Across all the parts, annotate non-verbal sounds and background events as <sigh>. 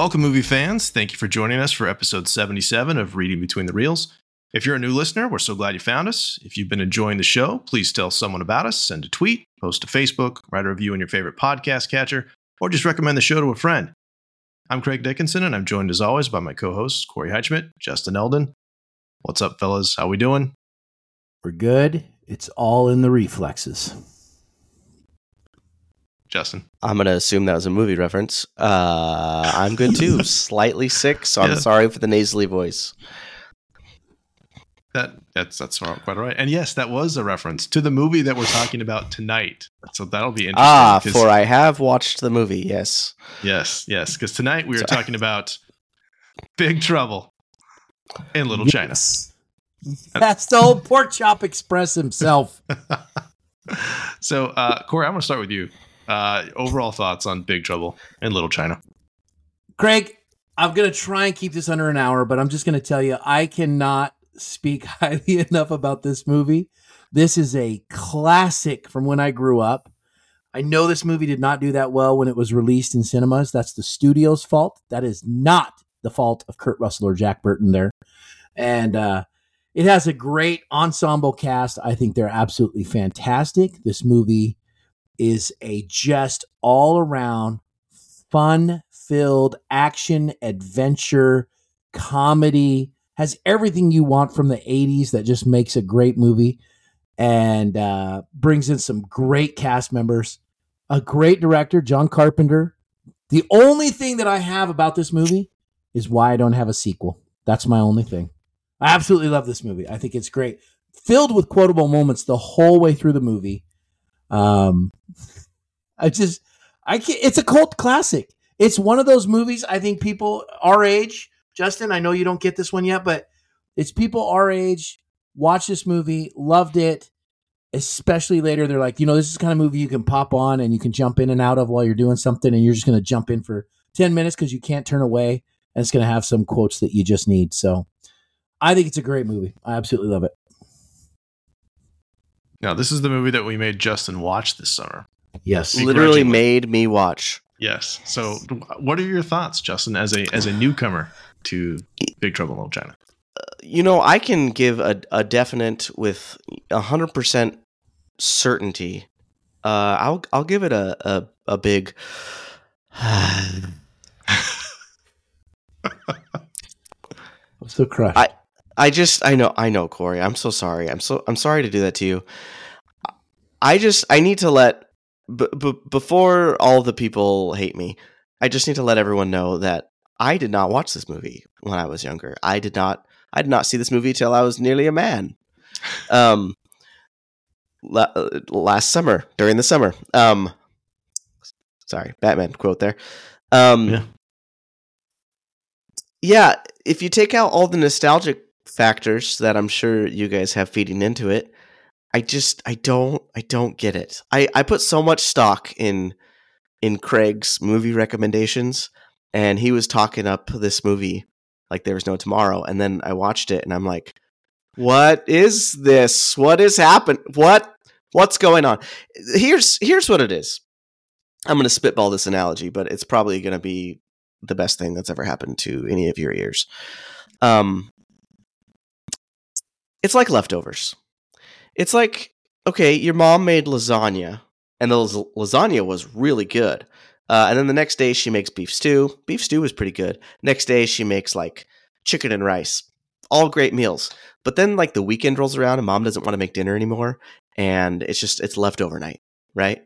Welcome, movie fans. Thank you for joining us for episode 77 of Reading Between the Reels. If you're a new listener, we're so glad you found us. If you've been enjoying the show, please tell someone about us, send a tweet, post to Facebook, write a review on your favorite podcast catcher, or just recommend the show to a friend. I'm Craig Dickinson, and I'm joined as always by my co-hosts Corey Heichschmidt, Justin Eldon. What's up, fellas? How we doing? We're good. It's all in the reflexes. Justin. I'm gonna assume that was a movie reference. Uh, I'm good too. <laughs> Slightly sick, so I'm sorry for the nasally voice. That that's that's quite all right. And yes, that was a reference to the movie that we're talking about tonight. So that'll be interesting. Ah, 'cause- for I have watched the movie. Yes. yes, yes, because tonight we are Sorry. talking about Big Trouble in Little China. <laughs> That's the old Pork Chop Express himself. <laughs> So, uh, Corey, I'm going to start with you. Uh, overall thoughts on Big Trouble in Little China? Craig, I'm going to try and keep this under an hour, but I'm just going to tell you, I cannot speak <laughs> highly enough about this movie. This is a classic from when I grew up. I know this movie did not do that well when it was released in cinemas. That's the studio's fault. That is not the fault of Kurt Russell or Jack Burton there. And uh, it has a great ensemble cast. I think they're absolutely fantastic. This movie is a just all around fun filled action adventure comedy has everything you want from the 80s that just makes a great movie and uh, brings in some great cast members. A great director john carpenter. The only thing that i have about this movie is why i don't have a sequel. That's my only thing. I absolutely love this movie. I think it's great. Filled with quotable moments the whole way through the movie um i just I can't, it's a cult classic. It's one of those movies I think people our age, Justin, I know you don't get this one yet, but it's people our age watch this movie, loved it, especially later they're like, you know, this is kind of movie you can pop on and you can jump in and out of while you're doing something and you're just going to jump in for 10 minutes cuz you can't turn away and it's going to have some quotes that you just need. So, I think it's a great movie. I absolutely love it. Now, this is the movie that we made Justin watch this summer. Yes. Literally made me watch. Yes. So, what are your thoughts, Justin, as a as a newcomer to Big Trouble in Little China? You know, I can give a, a definite with hundred percent certainty. Uh, I'll I'll give it a a, a big. <sighs> I'm so crushed. I- I just I know I know Corey. I'm so sorry. I'm so I'm sorry to do that to you. I just I need to let b- b- before all the people hate me. I just need to let everyone know that I did not watch this movie when I was younger. I did not I did not see this movie till I was nearly a man. <laughs> Um la- uh, last summer during the summer. Um sorry, Batman quote there. Um Yeah. yeah, if you take out all the nostalgic factors that I'm sure you guys have feeding into it, I just I don't I don't get it. I I put so much stock in in Craig's movie recommendations and he was talking up this movie like there was no tomorrow and then I watched it and I'm like what is this? What is happened? What what's going on? Here's here's what it is. I'm going to spitball this analogy, but it's probably going to be the best thing that's ever happened to any of your ears. Um, it's like leftovers. It's like okay, your mom made lasagna, and the lasagna was really good. Uh, and then the next day she makes beef stew. Beef stew was pretty good. Next day she makes like chicken and rice. All great meals. But then like the weekend rolls around and mom doesn't want to make dinner anymore, and it's just it's leftover night, right?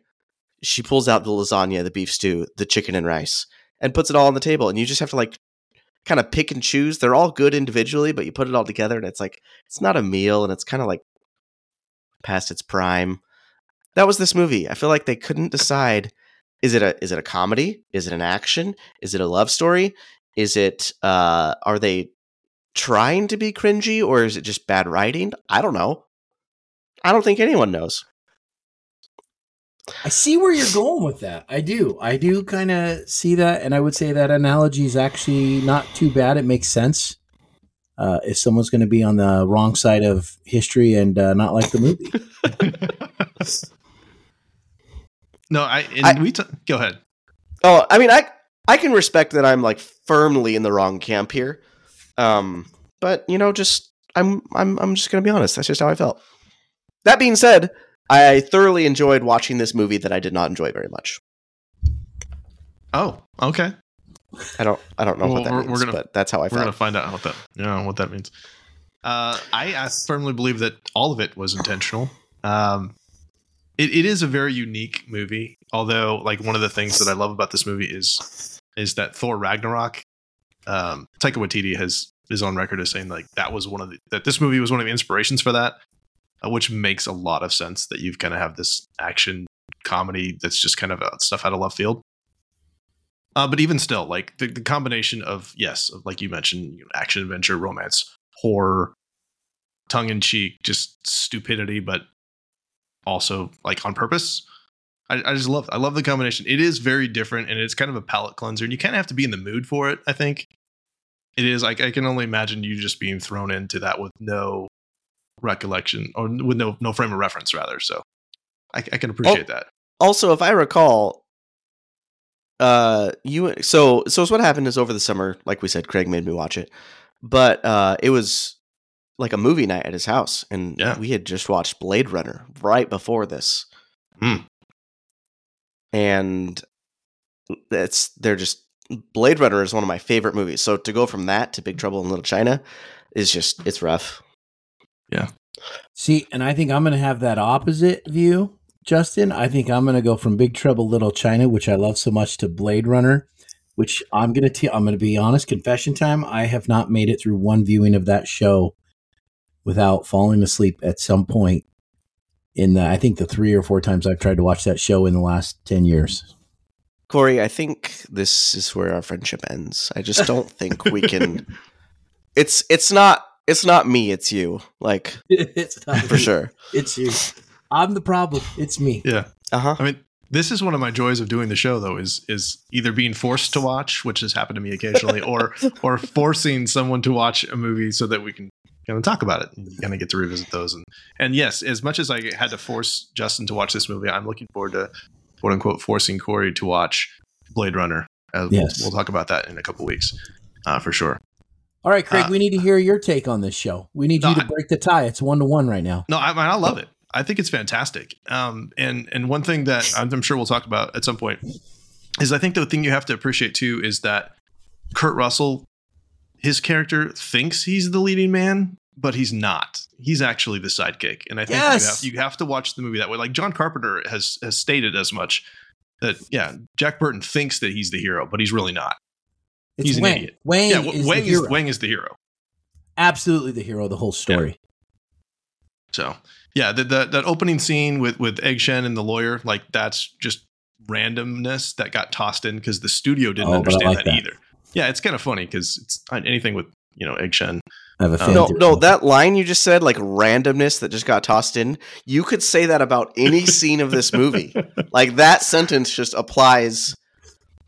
She pulls out the lasagna, the beef stew, the chicken and rice, and puts it all on the table, and you just have to like kind of pick and choose. They're all good individually, but you put it all together, and it's like it's not a meal, and it's kind of like past its prime. That was this movie. I feel like they couldn't decide: is it a is it a comedy? Is it an action? Is it a love story? Is it uh are they trying to be cringy or is it just bad writing? I don't know. I don't think anyone knows. I see where you're going with that. I do. I do kind of see that, and I would say that analogy is actually not too bad. It makes sense. Uh, if someone's going to be on the wrong side of history and uh, not like the movie, <laughs> no, I and I- we t- go ahead. Oh, I mean, I I can respect that I'm like firmly in the wrong camp here. Um, but you know, just I'm I'm I'm just gonna be honest. That's just how I felt. That being said, I thoroughly enjoyed watching this movie that I did not enjoy very much. Oh, okay. I don't I don't know Well, what that we're- means, we're gonna- but that's how I We're gonna find out what that you know what that means. Uh, I, I firmly believe that all of it was intentional. Um, it, it is a very unique movie. Although, like one of the things that I love about this movie is is that Thor Ragnarok. Um, Taika Waititi has is on record as saying like that was one of the that this movie was one of the inspirations for that, which makes a lot of sense. That you've kind of have this action comedy that's just kind of uh, stuff out of left field. Uh, but even still, like the, the combination of yes, like you mentioned, you know, action, adventure, romance, horror, tongue in cheek, just stupidity, but also like on purpose. I, I just love I love the combination. It is very different and it's kind of a palate cleanser, and you kind of have to be in the mood for it. I think it is. Like I can only imagine you just being thrown into that with no recollection or with no no frame of reference, rather. So I, I can appreciate that. also, if I recall, uh, you so so what happened is over the summer, like we said, Craig made me watch it, but uh, it was like a movie night at his house, and Yeah. we had just watched Blade Runner right before this, Hmm. and it's they're just Blade Runner is one of my favorite movies. So to go from that to Big Trouble in Little China is just it's rough. See, and I think I'm going to have that opposite view, Justin. I think I'm going to go from Big Trouble Little China, which I love so much, to Blade Runner, which I'm going to t- I'm going to be honest, confession time, I have not made it through one viewing of that show without falling asleep at some point in the I think the 3 or 4 times I've tried to watch that show in the last 10 years. Corey, I think this is where our friendship ends. I just don't think we can. <laughs> It's it's not it's not me. It's you. Like <laughs> it's not for me. sure. It's you. I'm the problem. It's me. Yeah. Uh huh. I mean, this is one of my joys of doing the show, though, is is either being forced to watch, which has happened to me occasionally, or <laughs> or forcing someone to watch a movie so that we can kind of talk about it and kind of get to revisit those. And and yes, as much as I had to force Justin to watch this movie, I'm looking forward to quote unquote forcing Corey to watch Blade Runner. Uh, Yes. we'll, we'll talk about that in a couple weeks, uh, for sure. All right, Craig, Uh, we need to hear your take on this show. We need No, you to I- break the tie. It's 1 to 1 right now. No, I, I love it. I think it's fantastic. Um, and and one thing that I'm, I'm sure we'll talk about at some point is I think the thing you have to appreciate too is that Kurt Russell, his character thinks he's the leading man, but he's not. He's actually the sidekick. And I think Yes. you, have, you have to watch the movie that way. Like John Carpenter has has stated as much that yeah, Jack Burton thinks that he's the hero, but he's really not. It's He's an idiot. Wang yeah, is Wang the hero. is Wang is the hero. Absolutely the hero of the whole story. So yeah, the, the, that opening scene with with Egg Shen and the lawyer, like that's just randomness that got tossed in because the studio didn't Oh, understand like that, that. either. Yeah, it's kind of funny because it's anything with you know Egg Shen. I have a um, fan No, no, that line you just said, like randomness that just got tossed in. You could say that about any <laughs> scene of this movie. Like that sentence just applies.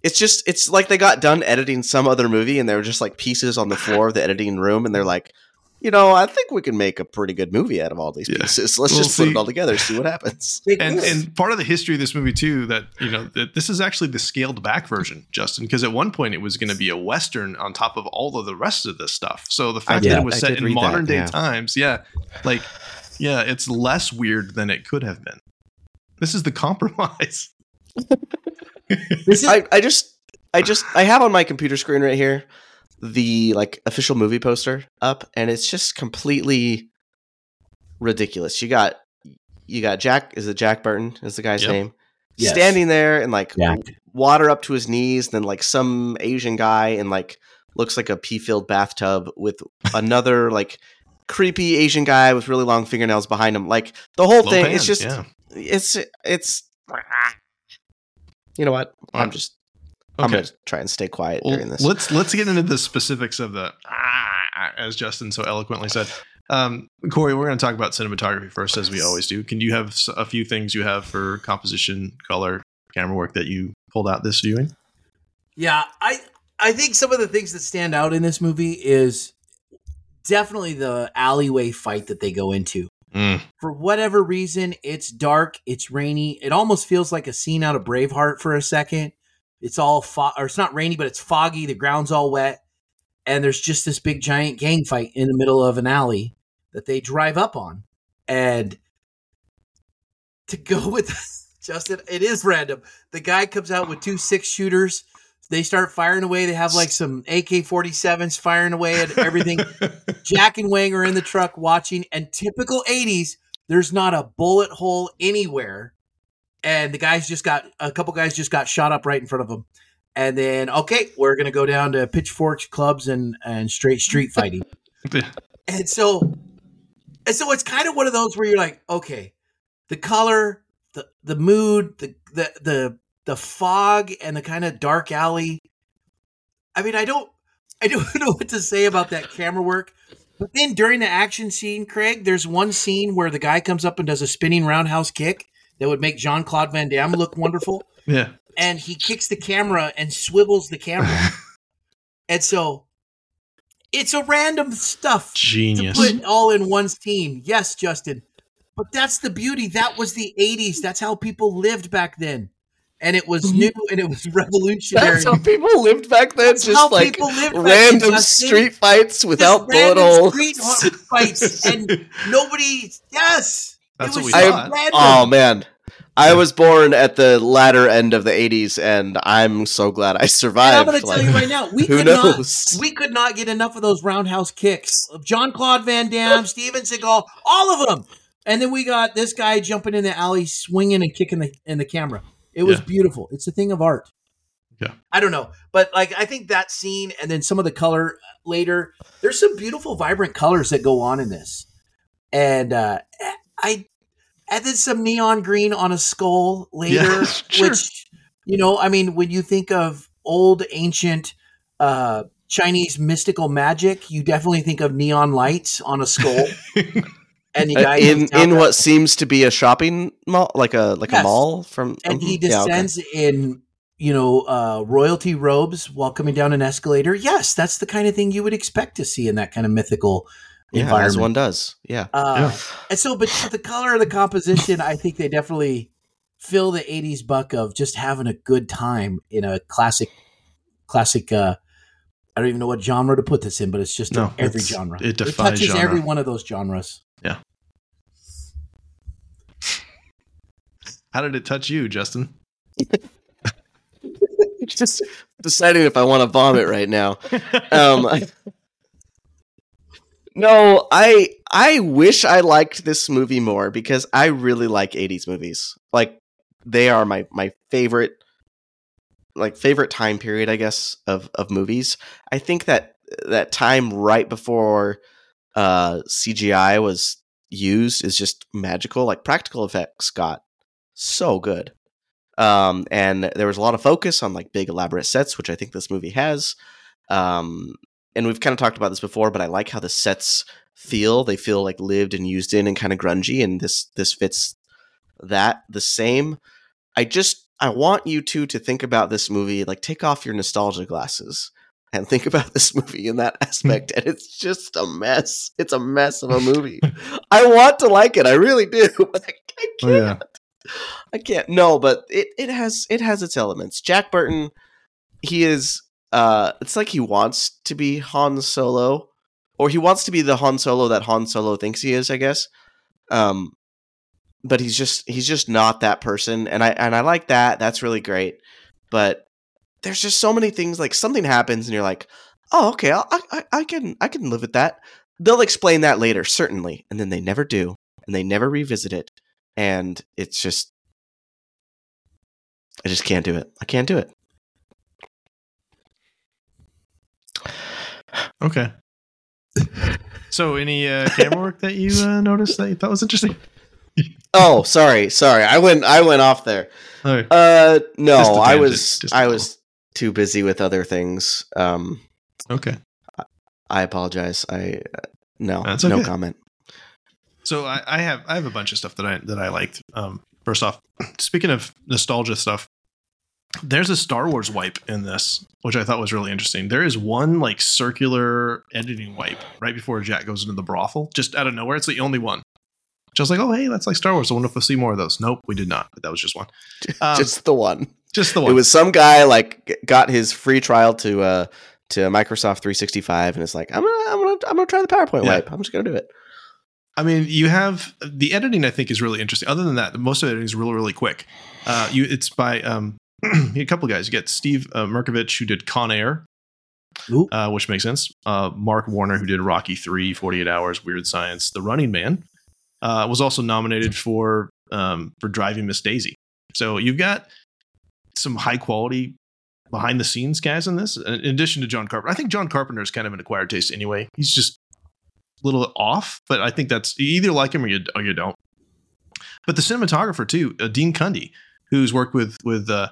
It's just it's like they got done editing some other movie and there were just like pieces on the floor of the editing room and they're like, you know, I think we can make a pretty good movie out of all these Yeah. pieces. Let's Well, just put it all together, see what happens. And and part of the history of this movie too that you know that this is actually the scaled back version, Justin, because at one point it was going to be a western on top of all of the rest of this stuff. So the fact did- that it was I set in read that, modern day yeah. times, yeah, like yeah, it's less weird than it could have been. This is the <laughs> compromise. This is I, I just I just I have on my computer screen right here the like official movie poster up and it's just completely ridiculous. You got you got Jack is it Jack Burton is the guy's Yep. name? Yes. Standing there and like Jack. water up to his knees, then like some Asian guy in like looks like a pea filled bathtub with another <laughs> like creepy Asian guy with really long fingernails behind him. Like the whole Low thing it's just yeah. it's it's you know what? I'm Alright. just I'm Okay. gonna try and stay quiet Well, during this. Let's let's get into the specifics of the ah, as Justin so eloquently said. Um, Corey, we're going to talk about cinematography first, as we always do. Can you have a few things you have for composition, color, camera work that you pulled out this viewing? Yeah, I I think some of the things that stand out in this movie is definitely the alleyway fight that they go into. Mm, For whatever reason, it's dark, it's rainy. It almost feels like a scene out of Braveheart for a second. it's all fo- or it's not rainy, but it's foggy. The ground's all wet, and there's just this big giant gang fight in the middle of an alley that they drive up on, and to go <laughs> with Justin, it is random. The guy comes out with two six shooters. They start firing away. They have like some AK 47s firing away at everything. <laughs> Jack and Wang are in the truck watching, and typical 80s, there's not a bullet hole anywhere. And the guys just got a couple guys just got shot up right in front of them. And then, okay, we're gonna go down to pitchforks, clubs, and and straight street fighting. <laughs> and so, and so it's kind of one of those where you're like, okay, the color, the the mood, the the the the fog, and the kind of dark alley. I mean, I don't <laughs> I don't know what to say about that camera work. But then during the action scene, Craig, there's one scene where the guy comes up and does a spinning roundhouse kick that would make Jean Claude Van Damme look wonderful. <laughs> yeah. And he kicks the camera and swivels the camera. <laughs> and so it's a random stuff Genius. to put all in one scene. Yes, Justin. But that's the beauty. That was the 80s. That's how people lived back then. And it was mm-hmm. new and it was <laughs> revolutionary. That's how people lived back then. That's how just like people lived back then, random street fights without bullet random holes. street fights and <laughs> nobody yes That's it what was we so thought. Oh man. I was born at the latter end of the 80s and I'm so glad I and I'm survived. going to tell you right now, we <laughs> who could knows? not we could not get enough of those roundhouse kicks. Of John Claude Van Damme, Steven Seagal, all of them. And then we got this guy jumping in the alley, swinging and kicking the in the camera. It was Yeah. beautiful. It's a thing of art. Yeah. I don't know, but like I think that scene and then some of the color later. There's some beautiful, vibrant colors that go on in this, and uh, I added some neon green on a skull later, Yeah, <laughs> sure. which you know, I mean, when you think of old ancient uh, Chinese mystical magic, you definitely think of neon lights on a skull. <laughs> and the Uh, guy in in that- what seems to be a shopping mall, like a like Yes. a mall from, and he Mhm. Yeah, okay. descends in you know uh, royalty robes while coming down an escalator. Yes, that's the kind of thing you would expect to see in that kind of mythical yeah, environment. as one does. Yeah. Uh, And so, but the color of the composition, I think they definitely fill the '80s buck of just having a good time in a classic, classic. uh I don't even know what genre to put this in, but it's just No, in every it's- genre. it defies touches genre. every one of those genres. How did it touch you, Justin? <laughs> Just deciding if I want to vomit right now. Um, no, I I wish I liked this movie more because I really like 80s movies. Like they are my my favorite like favorite time period, I guess, of of movies. I think that that time right before uh CGI was used is just magical. Like practical effects got so good. Um, and there was a lot of focus on like big elaborate sets, which I think this movie has. Um, and we've kind of talked about this before, but I like how the sets feel. They feel like lived and used in and kind of grungy, and this this fits that the same. I just I want you two to think about this movie, like take off your nostalgia glasses and think <laughs> about this movie in that aspect. and it's just a mess. It's a mess of a movie. I want to like it, I really do, <laughs> but I, I can't. Oh yeah. I can't. No, but it, it has it has its elements. Jack Burton, he is. Uh, it's like he wants to be Han Solo, or he wants to be the Han Solo that Han Solo thinks he is. I guess. Um, but he's just he's just not that person, and I and I like that. That's really great. But there's just so many things. Like something happens, and you're like, oh, okay, I I I can I can live with that. They'll explain that later, certainly, and then they never do, and they never revisit it and it's just I just can't do it. I can't do it. Okay. So, any uh, camera work that you uh, noticed that you thought was interesting? Oh, sorry, sorry. I went I went off there. Oh, Uh no, I was I was too busy with other things. Um okay. I apologize. I uh, no, That's no okay. comment. So I, I have I have a bunch of stuff that I that I liked. Um, first off, <clears throat> speaking of nostalgia stuff, there's a Star Wars wipe in this, which I thought was really interesting. There is one like circular editing wipe right before Jack goes into the brothel, just out of nowhere. It's the only one. Just like, oh hey, that's like Star Wars. I wonder if we'll see more of those. Nope, we did not. But that was just one. <laughs> Um, Just the one. Just the one. It was some guy like got his free trial to uh to Microsoft 365 and it's like I'm gonna I'm gonna I'm gonna try the PowerPoint Yeah. wipe. I'm just gonna do it. I mean, you have the editing. I think is really interesting. Other than that, most of the editing is really, really quick. Uh, you, it's by um, <clears throat> a couple guys. You get Steve uh, Mirkovich, who did Con Air, uh, which makes sense. Uh, Mark Warner, who did Rocky 3, 48 Hours, Weird Science, The Running Man, uh, was also nominated for um, for Driving Miss Daisy. So you've got some high quality behind the scenes guys in this. In addition to John Carpenter, I think John Carpenter is kind of an acquired taste anyway. He's just little off, but I think that's you either like him or you or you don't. But the cinematographer too, uh, Dean Cundey, who's worked with with uh,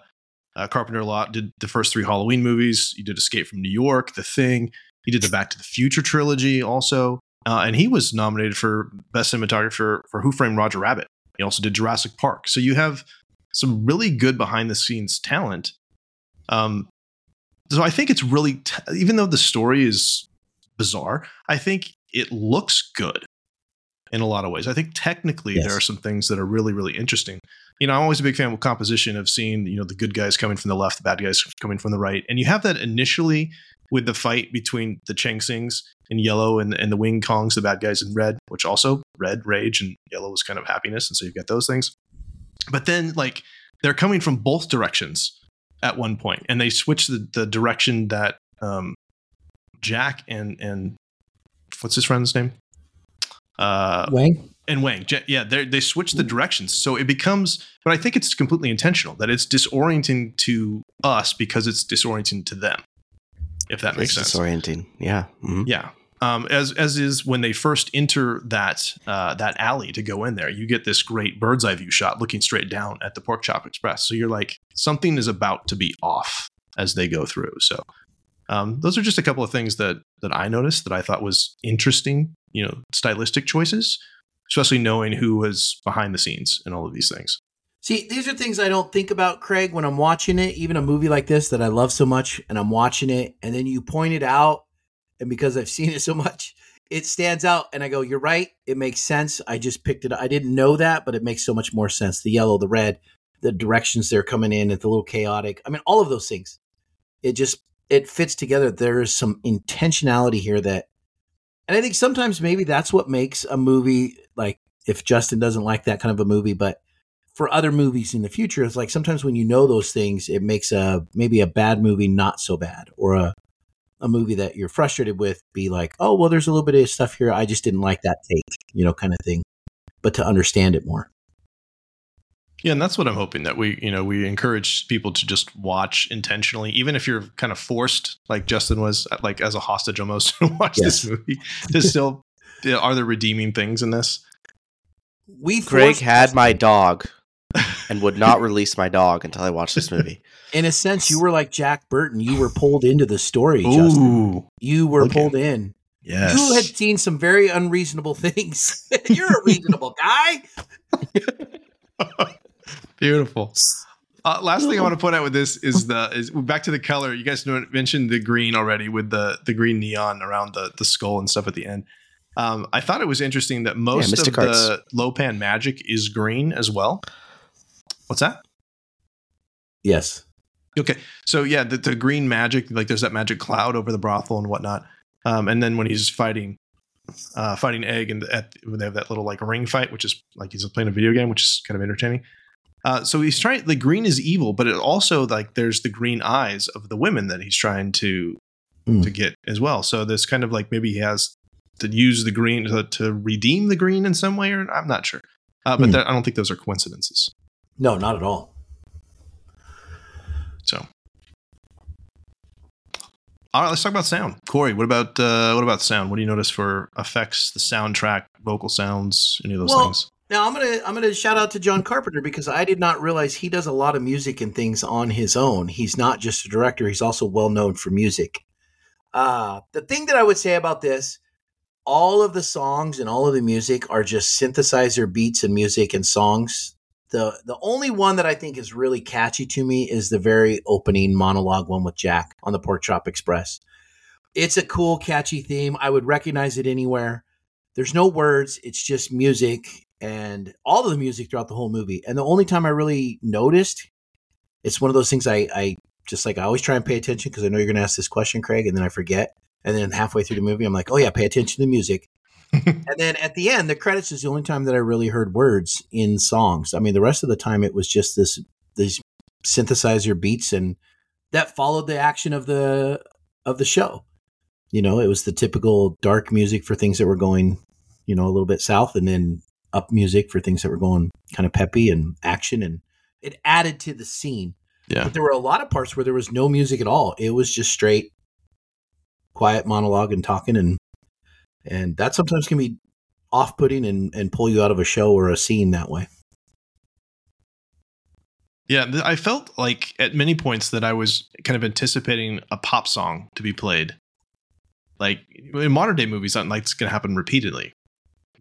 uh, Carpenter a lot, did the first three Halloween movies. He did Escape from New York, The Thing. He did the Back to the Future trilogy also, uh, and he was nominated for best cinematographer for Who Framed Roger Rabbit. He also did Jurassic Park. So you have some really good behind the scenes talent. Um, so I think it's really, t- even though the story is bizarre, I think it looks good in a lot of ways. I think technically Yes. there are some things that are really, really interesting. You know, I'm always a big fan of composition of seeing, you know, the good guys coming from the left, the bad guys coming from the right. And you have that initially with the fight between the Chang Sings in yellow and, and the Wing Kongs, the bad guys in red, which also red, rage, and yellow was kind of happiness. And so you've got those things. But then, like, they're coming from both directions at one point, and they switch the, the direction that um, Jack and and what's his friend's name? Uh, Wang. and Wang. Yeah, they they switch the directions, so it becomes. But I think it's completely intentional that it's disorienting to us because it's disorienting to them. If that makes It's sense. disorienting. Yeah. Mhm. Yeah. Um, as as is when they first enter that uh, that alley to go in there, you get this great bird's eye view shot looking straight down at the Pork Chop Express. So you're like, something is about to be off as they go through. So um, those are just a couple of things that that I noticed that I thought was interesting. You know, stylistic choices, especially knowing who was behind the scenes and all of these things. See, these are things I don't think about, Craig, when I'm watching it, even a movie like this that I love so much, and I'm watching it, and then you point it out, and because I've <laughs> seen it so much, it stands out, and I go, You're right. It makes sense. I just picked it. Up. I didn't know that, but it makes so much more sense. The yellow, the red, the directions they're coming in, it's a little chaotic. I mean, all of those things. It just it fits together. There is some intentionality here that and I think sometimes maybe that's what makes a movie like if Justin doesn't like that kind of a movie, but for other movies in the future, it's like sometimes when you know those things, it makes a maybe a bad movie not so bad, or a a movie that you're frustrated with be like, oh well, there's a little bit of stuff here I just didn't like that take, you know, kind of thing. But to understand it more, Yeah, and that's what I'm hoping that we, you know, we encourage people to just watch intentionally, even if you're kind of forced, like Justin was, uh, like as a hostage almost, <laughs> to watch this movie. To still, uh, are there redeeming things in this? we Greg had my dog <laughs> and would not release my dog until I watched this movie. <laughs> in a sense, you were like Jack Burton. You were pulled into the story, Justin. You were Okay. pulled in. yes. You had seen some very unreasonable things. You're a reasonable guy. Beautiful. Uh, last thing I want to point out with this is the is back to the color. You guys know, mentioned the green already with the the green neon around the the skull and stuff at the end. Um, I thought it was interesting that most Mystic of Arts. the Lo Pan magic is green as well. What's that? Yes. Okay, so yeah, the, the green magic, like there's that magic cloud over the brothel and whatnot. Um, and then when he's fighting, uh, fighting Egg, and at, when they have that little like ring fight, which is like he's playing a video game, which is kind of entertaining. Uh, so he's trying. The green is evil, but it also like there's the green eyes of the women that he's trying to Hmm. to get as well. So this kind of like maybe he has to use the green to, to redeem the green in some way, or I'm not sure. Uh, but Hmm. that, I don't think those are coincidences. No, not at all. So, all right, let's talk about sound. Corey, what about uh, what about sound? What do you notice for effects, the soundtrack, vocal sounds, any of those Well, things? Now I'm gonna I'm gonna shout out to John Carpenter because I did not realize he does a lot of music and things on his own. He's not just a director; he's also well known for music. Uh, the thing that I would say about this, all of the songs and all of the music are just synthesizer beats and music and songs. The the only one that I think is really catchy to me is the very opening monologue one with Jack on the Pork Chop Express. It's a cool, catchy theme. I would recognize it anywhere. There's no words, it's just music and all of the music throughout the whole movie. And the only time I really noticed it's one of those things I, I just like I always try and pay attention because I know you're going to ask this question, Craig, and then I forget. And then halfway through the movie, I'm like, oh yeah, pay attention to the music. <laughs> and then at the end, the credits is the only time that I really heard words in songs. I mean, the rest of the time it was just this these synthesizer beats, and that followed the action of the of the show. You know, it was the typical dark music for things that were going, you know, a little bit south, and then up music for things that were going kind of peppy and action, and it added to the scene. Yeah. But there were a lot of parts where there was no music at all. It was just straight quiet monologue and talking and and that sometimes can be off-putting and, and pull you out of a show or a scene that way. Yeah, I felt like at many points that I was kind of anticipating a pop song to be played. Like in modern day movies, that like going to happen repeatedly,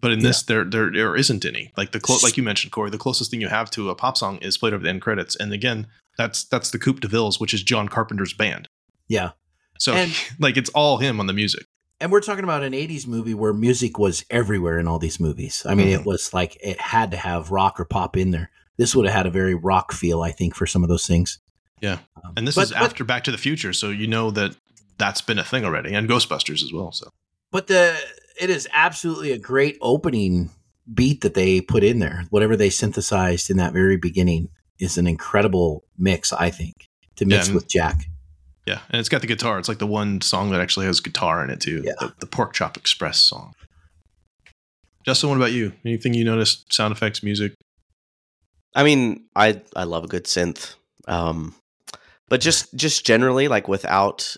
but in this, there, there there isn't any. Like the clo- like you mentioned, Corey, the closest thing you have to a pop song is played over the end credits, and again, that's that's the Coupe de Villes, which is John Carpenter's band. Yeah. So And- <laughs> like it's all him on the music. And we're talking about an 80s movie where music was everywhere in all these movies. I mean, Mhm. it was like it had to have rock or pop in there. This would have had a very rock feel, I think, for some of those things. Yeah. Um, And this but- is but- after Back to the Future, so you know that that's been a thing already, and Ghostbusters as well. So But the it is absolutely a great opening beat that they put in there. Whatever they synthesized in that very beginning is an incredible mix, I think, to mix and- with Jack. yeah, and it's got the guitar. It's like the one song that actually has guitar in it too. Yeah. The, the Pork Chop Express song. Justin, what about you? Anything you noticed? Sound effects, music? I mean, I I love a good synth. Um but just just generally like without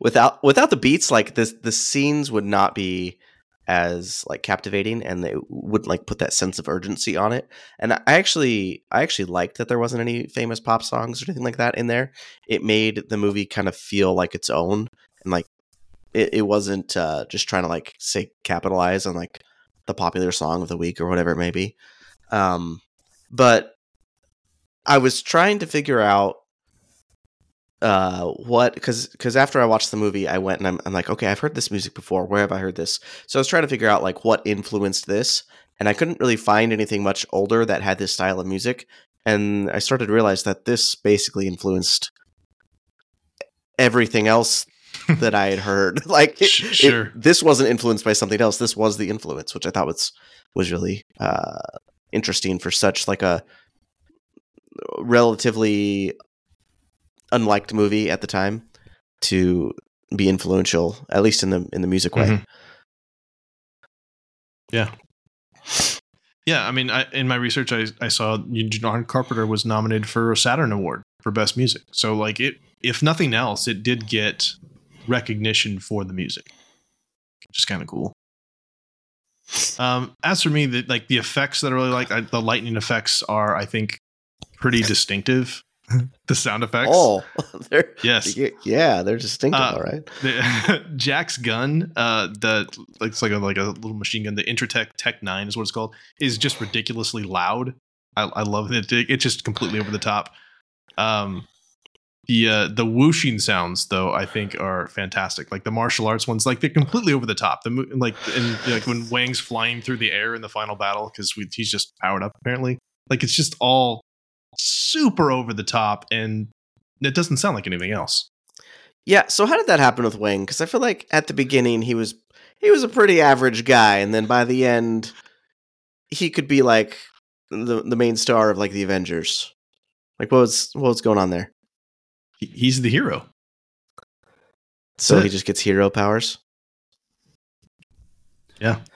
without without the beats like this the scenes would not be as like captivating and they would like put that sense of urgency on it. And I actually I actually liked that there wasn't any famous pop songs or anything like that in there. It made the movie kind of feel like its own and like it, it wasn't uh just trying to like say capitalize on like the popular song of the week or whatever it may be. Um, but I was trying to figure out uh, what because because after I watched the movie, I went and I'm, I'm like, okay, I've heard this music before. Where have I heard this? So I was trying to figure out like what influenced this, and I couldn't really find anything much older that had this style of music. And I started to realize that this basically influenced everything else <laughs> that I had heard. <laughs> like, it- Sh- it- this wasn't influenced by something else. This was the influence, which I thought was was really uh, interesting for such like a relatively unliked movie at the time to be influential, at least in the in the music way. Mhm. Yeah. Yeah, I mean, I, in my research, I, I saw John Carpenter was nominated for a Saturn Award for Best Music. So, like, it if nothing else, it did get recognition for the music, which is kind of cool. Um, as for me, the, like the effects that I really like, I, the lightning effects are, I think, pretty distinctive. <laughs> the sound effects, Oh, <laughs> they're yes, yeah, they're distinctive, Uh, all right. the, <laughs> Jack's gun, uh, the like like a like a little machine gun. The Intratec Tech Nine is what it's called. Is just ridiculously loud. I, I love it. it. It's just completely over the top. Um, the uh, the whooshing sounds though I think are fantastic. Like the martial arts ones, like they're completely over the top. The like and like when Wang's flying through the air in the final battle because he's just powered up apparently. Like it's just all super over the top and it doesn't sound like anything else. Yeah. So how did that happen with Wang? Because I feel like at the beginning he was he was a pretty average guy, and then by the end he could be like the the main star of like the Avengers. Like what was what was going on there? He's the hero. So it. he just gets hero powers.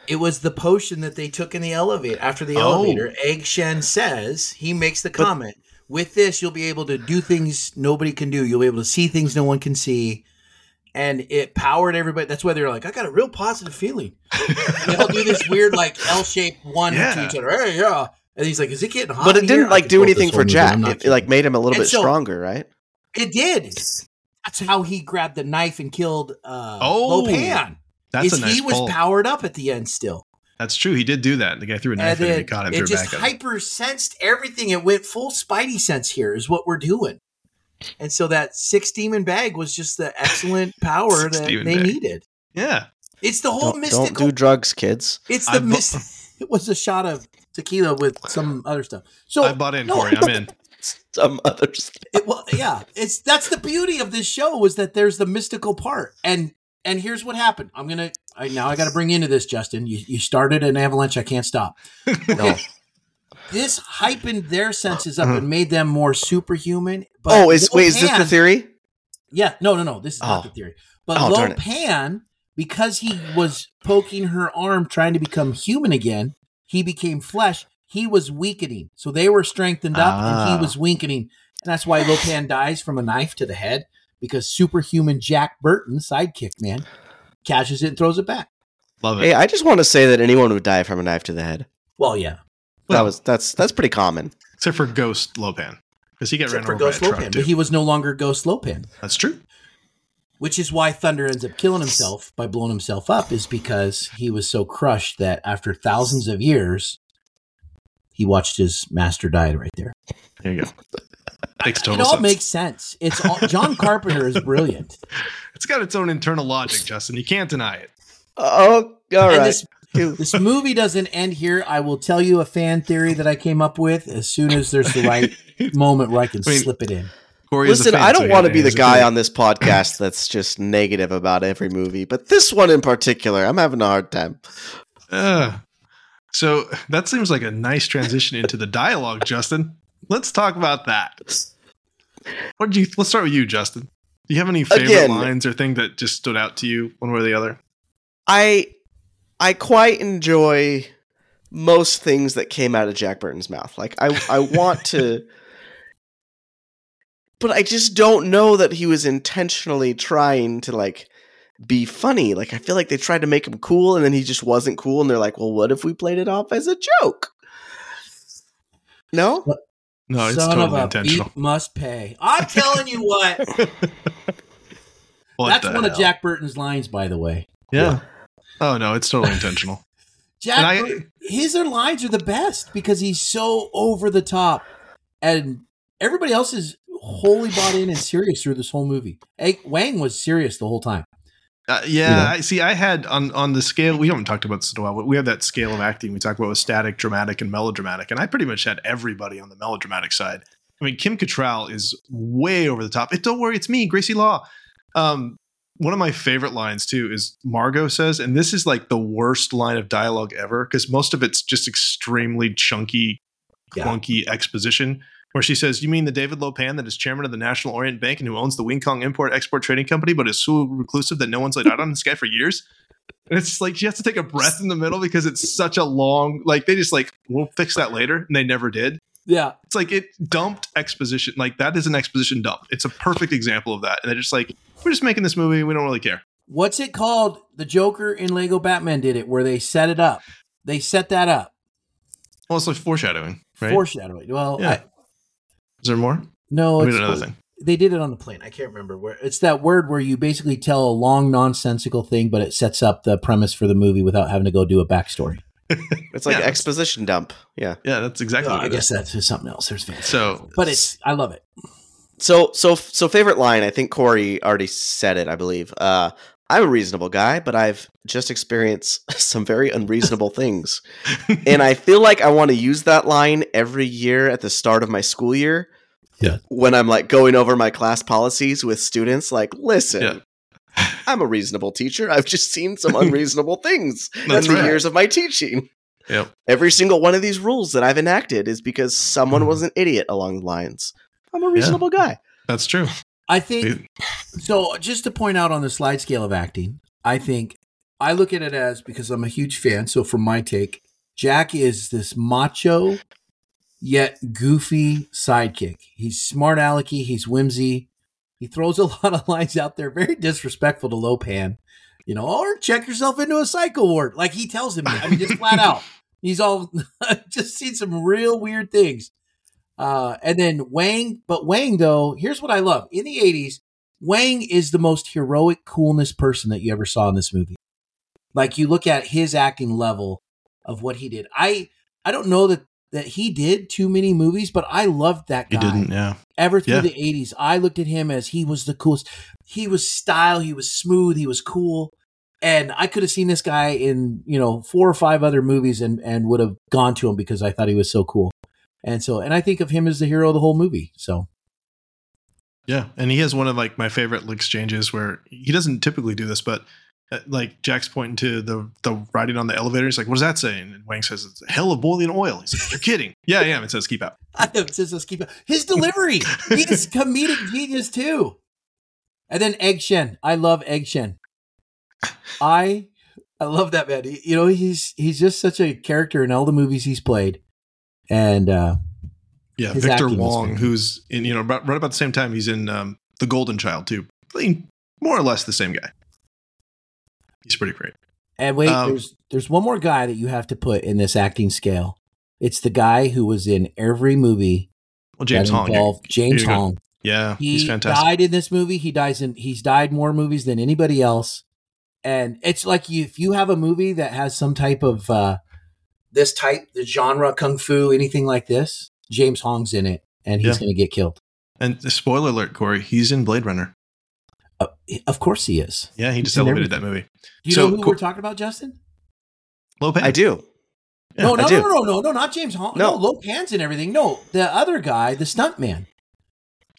It was the potion that they took in the elevator. After the Oh. elevator, Egg Shen says, he makes the comment, with this, you'll be able to do things nobody can do. You'll be able to see things no one can see. And it powered everybody. That's why they're like, I got a real positive feeling. they all do this weird, like, L shaped one to each other. Hey, yeah. And he's like, Is it getting hot? But it in didn't I like do anything for. Jack. It, it like made him a little And bit so- stronger, right? It did. That's how he grabbed the knife and killed uh, Oh, Lo Pan. That's is a nice he was pull. powered up at the end still. That's true. He did do that. The guy threw a knife and at him it, and caught him. it just back at him. hyper sensed everything. It went full Spidey sense here is what we're doing. And so that six demon bag was just the excellent <laughs> power that demon they bag. needed. Yeah. It's the whole Don't, mystical. don't do drugs, kids. it's the I bu- mist. <laughs> It was a shot of tequila with some other stuff. So I bought in, no, Corey. I'm in. <laughs> some others. It, well, yeah, it's that's the beauty of this show was that there's the mystical part, and and here's what happened. I'm gonna I, now I got to bring you into this, Justin. You you started an avalanche. I can't stop. <laughs> No. This hypened their senses up and made them more superhuman. But oh, is wait, is this the theory? Yeah, no, no, no. This is not Oh. the theory. But Oh, it. Lo Pan, because he was poking her arm, trying to become human again, he became flesh. He was weakening, so they were strengthened up, and Ah. he was weakening, and that's why Lo Pan dies from a knife to the head because superhuman Jack Burton, sidekick man, catches it and throws it back. Love it. Hey, I just want to say that anyone would die from a knife to the head. Well, yeah, That was that's that's pretty common. except for Ghost Lo Pan because he got except ran for over Ghost by a truck Lo Pan, too. but he was no longer Ghost Lo Pan. That's true. which is why Thunder ends up killing himself by blowing himself up, is because he was so crushed that after thousands of years, he watched his master die right there. There you go. Makes It all sense. makes sense. It's all, John Carpenter is brilliant. <laughs> it's got its own internal logic, Justin. You can't deny it. Oh, all and right. this this movie doesn't end here. I will tell you a fan theory that I came up with as soon as there's the right <laughs> moment where I can I mean, slip it in. Corey Listen, I don't want to be the guy on this podcast that's just negative about every movie, but this one in particular, I'm having a hard time. Uh, so that seems like a nice transition into the dialogue, Justin. Let's talk about that. What did you? Let's start with you, Justin. Do you have any favorite Again- lines or thing that just stood out to you, one way or the other? I I quite enjoy most things that came out of Jack Burton's mouth. Like I I want to <laughs> but I just don't know that he was intentionally trying to like be funny. Like I feel like they tried to make him cool and then he just wasn't cool and they're like, "Well, what if we played it off as a joke?" No? No, it's Son totally of a intentional. beep must pay. I'm telling you what. <laughs> What That's the one of? Jack Burton's lines, by the way. Yeah. Oh no, it's totally intentional. <laughs> Jack, And I- Burton, his lines are the best because he's so over the top, and everybody else is wholly bought in and serious through this whole movie. Hey, Wang was serious the whole time. Uh, yeah, You know? I see. I had on on the scale. We haven't talked about this in a while, but we have that scale of acting we talk about with static, dramatic, and melodramatic. And I pretty much had everybody on the melodramatic side. I mean, Kim Cattrall is way over the top. It, don't worry, it's me, Gracie Law. Um, one of my favorite lines too is Margo says, and this is like the worst line of dialogue ever because most of it's just extremely chunky, Yeah. clunky exposition. Where she says, "You mean the David Lo Pan that is chairman of the National Orient Bank and who owns the Wing Kong Import Export Trading Company, but is so reclusive that no one's laid out on this guy for years?" And it's like she has to take a breath in the middle because it's such a long. Like they just like we'll fix that later, and they never did. Yeah, It's like it dumped exposition. Like that is an exposition dump. It's a perfect example of that. And they're just like, we're just making this movie. We don't really care. what's it called? The Joker in Lego Batman did it, where they set it up. They set that up. Well, it's like foreshadowing, right? Foreshadowing. Well, Yeah. I, is there more? no, We it's another thing. they did it on the plane. I can't remember where. It's that word where you basically tell a long nonsensical thing, but it sets up the premise for the movie without having to go do a backstory. <laughs> It's like Yeah. exposition dump. Yeah. Yeah, that's exactly Oh, what I guess is. that's something else. There's fancy. So, but it's I love it. So so so favorite line, I think Corey already said it, I believe. Uh I'm a reasonable guy, but I've just experienced <laughs> some very unreasonable things. And I feel like I want to use that line every year at the start of my school year. Yeah. When I'm like going over my class policies with students, like, listen, Yeah. <laughs> I'm a reasonable teacher. I've just seen some <laughs> unreasonable things That's in the right. years of my teaching. Yep. Every single one of these rules that I've enacted is because someone was mm. an idiot along the lines. I'm a reasonable guy. that's true. I think so. Just to point out on the slide scale of acting, I think I look at it as because I'm a huge fan. So from my take, Jack is this macho yet goofy sidekick. He's smart alecky. He's whimsy. He throws a <laughs> lot of lines out there, very disrespectful to Lo Pan. You know, or check yourself into a psycho ward. Like he tells him, I mean, just flat <laughs> out. He's all <laughs> just seen some real weird things. Uh, and then Wang, but Wang though, here's what I love. In the 80s, Wang is the most heroic coolness person that you ever saw in this movie. Like you look at his acting level of what he did. I I don't know that that he did too many movies, but I loved that guy. didn't, yeah. Ever through Yeah. the 80s, I looked at him as he was the coolest. He was style, he was smooth, he was cool. And I could have seen this guy in, you know, four or five other movies and and would have gone to him because I thought he was so cool. And so, and I think of him as the hero of the whole movie. So, Yeah, and he has one of like my favorite exchanges where he doesn't typically do this, but uh, like Jack's pointing to the the writing on the elevator. He's like, "What does that say?" And Wang says, "It's a hell of boiling oil." He's like, "You're kidding." <laughs> yeah, yeah. It says keep out. <laughs> it says let's keep out. his delivery. <laughs> He's comedic genius too. And then Egg Shen. I love Egg Shen. I I love that man. He- you know, he's he's just such a character in all the movies he's played. And uh Yeah, Victor Wong, who's in you know right, right about the same time he's in um, the Golden Child too, playing more or less the same guy. He's pretty great. and wait, Um, there's there's one more guy that you have to put in this acting scale. It's the guy who was in every movie Well, James Hong, involved James. Hong. yeah, He he's fantastic. died in this movie. He dies in he's died more movies than anybody else. And it's like you, if you have a movie that has some type of uh this type, the genre, kung fu, anything like this, James Hong's in it, and he's Yeah. going to get killed. And spoiler alert, Corey, he's in Blade Runner. Uh, of course, he is. Yeah, he just He's elevated that movie. Do you So, know who co- we're talking about, Justin? Lopez. I do. Yeah, no, I no, do. no, no, no, no, not James Hong. No, No. Low Hands and everything. No, the other guy, the stuntman.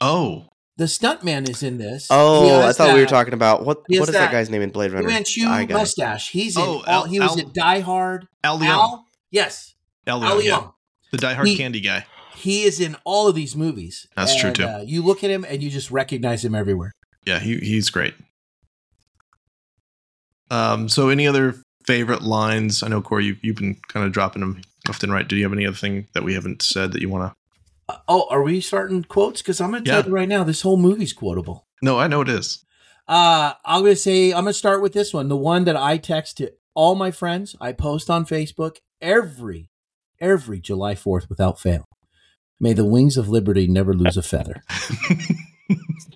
Oh, The stuntman is in this. Oh, I has thought we were talking about what? What is that, that guy's name in Blade Fu Runner? Manchu Eye guy. mustache. He's in. Oh, all, Al- he was Al- in Die Hard. Al Leong. Al, yes, Al yeah. The Die Hard He- candy guy. he is in all of these movies. That's true, too. Uh, you look at him and you just recognize him everywhere. Yeah, he he's great. Um, so any other favorite lines? I know Corey, you've, you've been kind of dropping them left and right. Do you have any other thing that we haven't said that you want to? Uh, oh, are we starting quotes? Because I'm going to Yeah. tell you right now, this whole movie's quotable. No, I know it is. Uh, I'm going to say, I'm going to start with this one. The one that I text to all my friends, I post on Facebook every, every July 4th without fail. May the wings of liberty never lose a feather.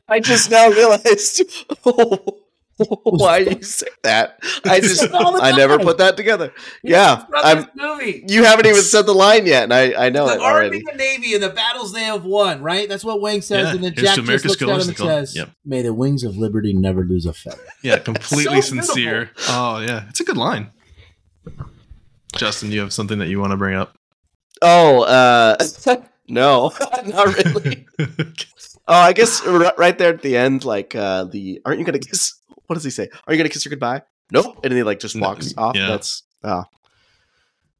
I just now realized <laughs> why you say that. I just I never put that together. Yeah, I'm. movie. You haven't even said the line yet, and I I know the it Army already. and Navy and the battles they have won, right? That's what Wang says. Yeah, and then here's Jack just looks at him and says, Yep. May the wings of liberty never lose a feather. Yeah, completely <laughs> So sincere. Oh yeah, it's a good line. Justin, do you have something that you want to bring up? Oh, uh, <laughs> no, <laughs> not really. <laughs> Oh, I guess r- right there at the end, like uh, the aren't you gonna kiss? What does he say? Are you gonna kiss her goodbye? Nope. And then he like just No, walks off. yeah. That's oh.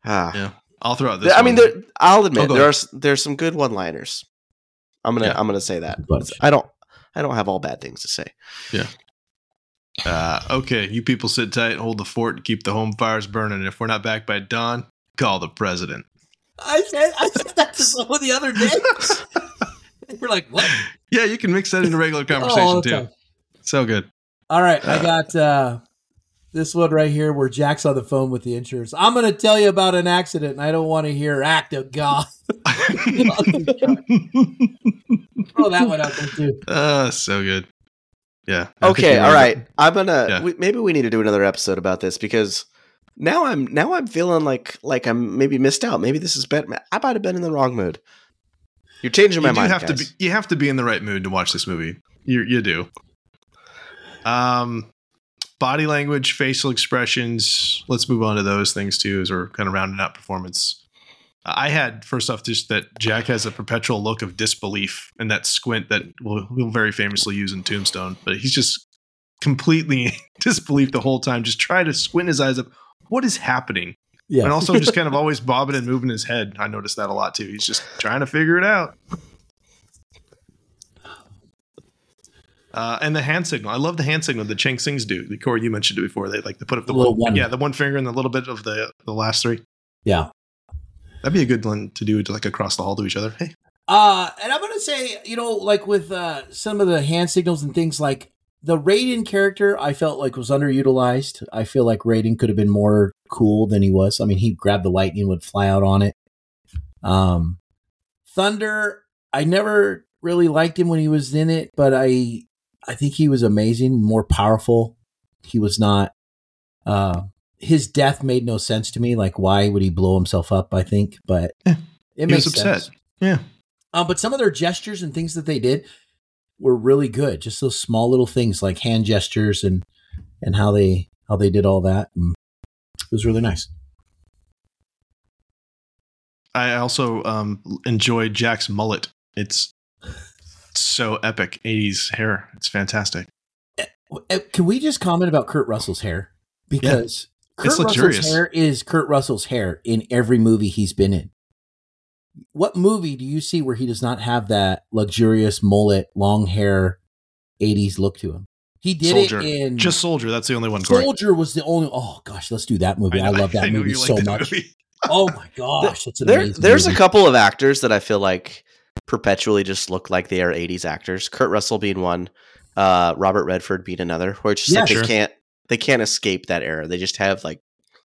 ah. Yeah. I'll throw out this. I mean, there, I'll admit Oh, go there ahead. are there's some good one-liners. I'm gonna Yeah. I'm gonna say that. Bunch. I don't I don't have all bad things to say. Uh, okay, you people sit tight, hold the fort, and keep the home fires burning. If we're not back by dawn, call the president. I said, I said that to someone the other day. <laughs> We're like, what? Yeah, you can mix that into regular Oh, all conversation too. So good. All right, I Uh, got uh, this one right here where Jack's on the phone with the insurance. I'm going to tell you about an accident, and I don't want to hear act of God. <laughs> <laughs> Throw that one out there too. uh, so good. Yeah. I Okay, all right. it. I'm gonna Yeah. we, maybe we need to do another episode about this because now I'm now I'm feeling like like I'm maybe missed out. Maybe this is better. I might have been in the wrong mood. You're changing my You mind. have to be. You have to be in the right mood to watch this movie. You you do. Um, body language, facial expressions. Let's move on to those things too, as we're kind of rounding out performance. I had first off just that Jack has a perpetual look of disbelief and that squint that we'll, we'll very famously use in Tombstone, but he's just completely <laughs> disbelief the whole time, just trying to squint his eyes up. What is happening? Yeah. And also just kind of <laughs> always bobbing and moving his head. I noticed that a lot too. He's just trying to figure it out. Uh, and the hand signal. I love the hand signal the Chang Sings do. The Corey, you mentioned it before. They like to put up the, The little one, one. yeah, the one finger and the little bit of the the last three. yeah. That'd be a good one to do to like across the hall to each other. Hey, Uh, and I'm gonna say, you know, like with uh, some of the hand signals and things like the Raiden character, I felt like was underutilized. I feel like Raiden could have been more cool than he was. I mean, he grabbed the lightning, would fly out on it. Um, Thunder, I never really liked him when he was in it, but I, I think he was amazing, more powerful. He was not. Uh, his death made no sense to me. Like, why would he blow himself up? I think, but Yeah. it He makes sense. Yeah. Um, but some of their gestures and things that they did were really good. Just those small little things like hand gestures and and how they how they did all that. And it was really nice. I also um, enjoyed Jack's mullet. It's so epic. 80s hair. It's fantastic. Uh, Can we just comment about Kurt Russell's hair? Because Kurt It's Russell's luxurious. hair is Kurt Russell's hair in every movie he's been in. What movie do you see where he does not have that luxurious mullet, long hair, 80s look to him? He did Soldier. it in Just Soldier. That's the only one. Corey. Soldier was the only. Oh gosh, let's do that movie. I, know- love that knew movie so much. movie. Oh my gosh, it's an There, amazing. there's a couple of actors that I feel like perpetually just look like they are 80s actors. Kurt Russell being one, uh, Robert Redford being another, where it's just Yeah, like sure. they can't they can't escape that era. They just have like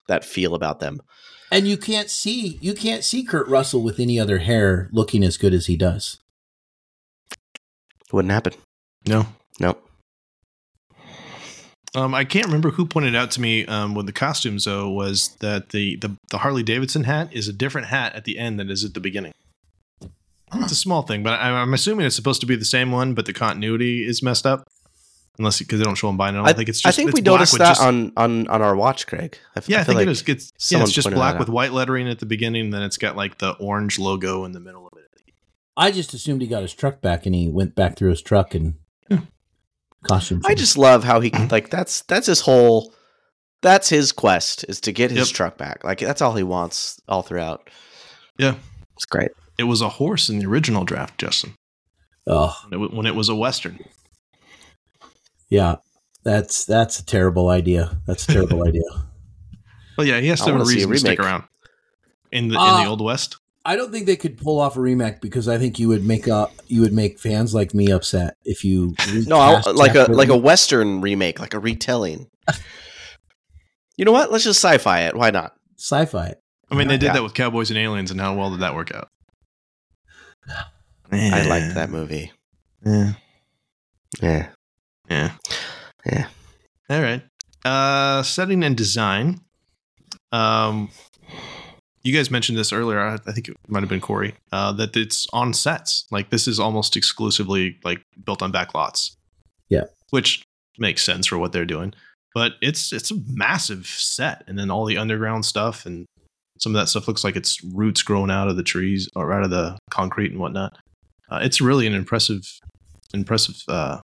that feel about them. and you can't see you can't see Kurt Russell with any other hair looking as good as he does. Wouldn't happen. No. Nope. Um, I can't remember who pointed out to me um, with the costumes though was that the, the the Harley Davidson hat is a different hat at the end than it is at the beginning. It's a small thing, but I, I'm assuming it's supposed to be the same one, but the continuity is messed up. Unless because they don't show them buying it. I, don't I, think it's. Just I think it's we black noticed that just- on, on on our watch, Craig. I, f- Yeah, I, feel think like it is. It's, yeah, it's just black with white lettering at the beginning, and then it's got like the orange logo in the middle of it. I just assumed he got his truck back and he went back through his truck and hmm. Yeah. costume. I just love how he <clears throat> like that's that's his whole that's his quest is to get his Yep. truck back. Like that's all he wants all throughout. Yeah. It's great. It was a horse in the original draft, Justin, oh when it, when it was a western. Yeah, that's that's a terrible idea. That's a terrible idea. <laughs> Well, yeah, he has I to have a wanna a reason to stick around in the in Uh, the old west. I don't think they could pull off a remake because I think you would make a you would make fans like me upset if you No, I, recast like a like a western remake, like a retelling. <laughs> you know what? Let's just sci-fi it. Why not? sci-fi. It. I mean, they did Yeah. that with Cowboys and Aliens, and how well did that work out? I liked that movie. Yeah. Yeah. Yeah. Yeah. All right. Uh, setting and design. Um, you guys mentioned this earlier. I, I think it might have been Corey. Uh, that it's on sets. Like this is almost exclusively like built on back lots. Yeah. Which makes sense for what they're doing. But it's it's a massive set, and then all the underground stuff, and some of that stuff looks like it's roots growing out of the trees or out of the concrete and whatnot. Uh, it's really an impressive, impressive uh,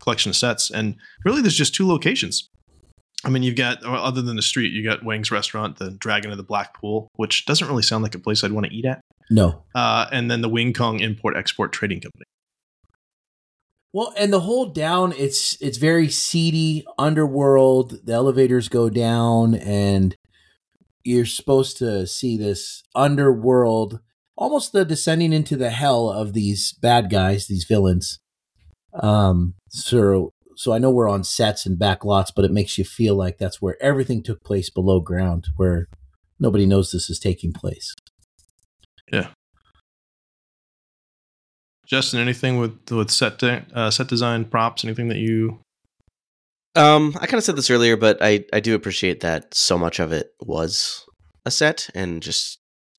collection of sets. And really, there's just two locations. I mean, you've got other than the street, you got Wang's restaurant, the Dragon of the Black Pool, which doesn't really sound like a place I'd want to eat at, No. uh, and then the Wing Kong Import Export Trading Company. Well, and the whole down, it's it's very seedy underworld. The elevators go down, and you're supposed to see this underworld, almost the descending into the hell of these bad guys, these villains. Um, so so I know we're on sets and back lots, but it makes you feel like that's where everything took place below ground, where nobody knows this is taking place. Yeah. Justin, anything with with set de- uh, set design, props, anything that you? Um, I kind of said this earlier, but I I do appreciate that so much of it was a set and just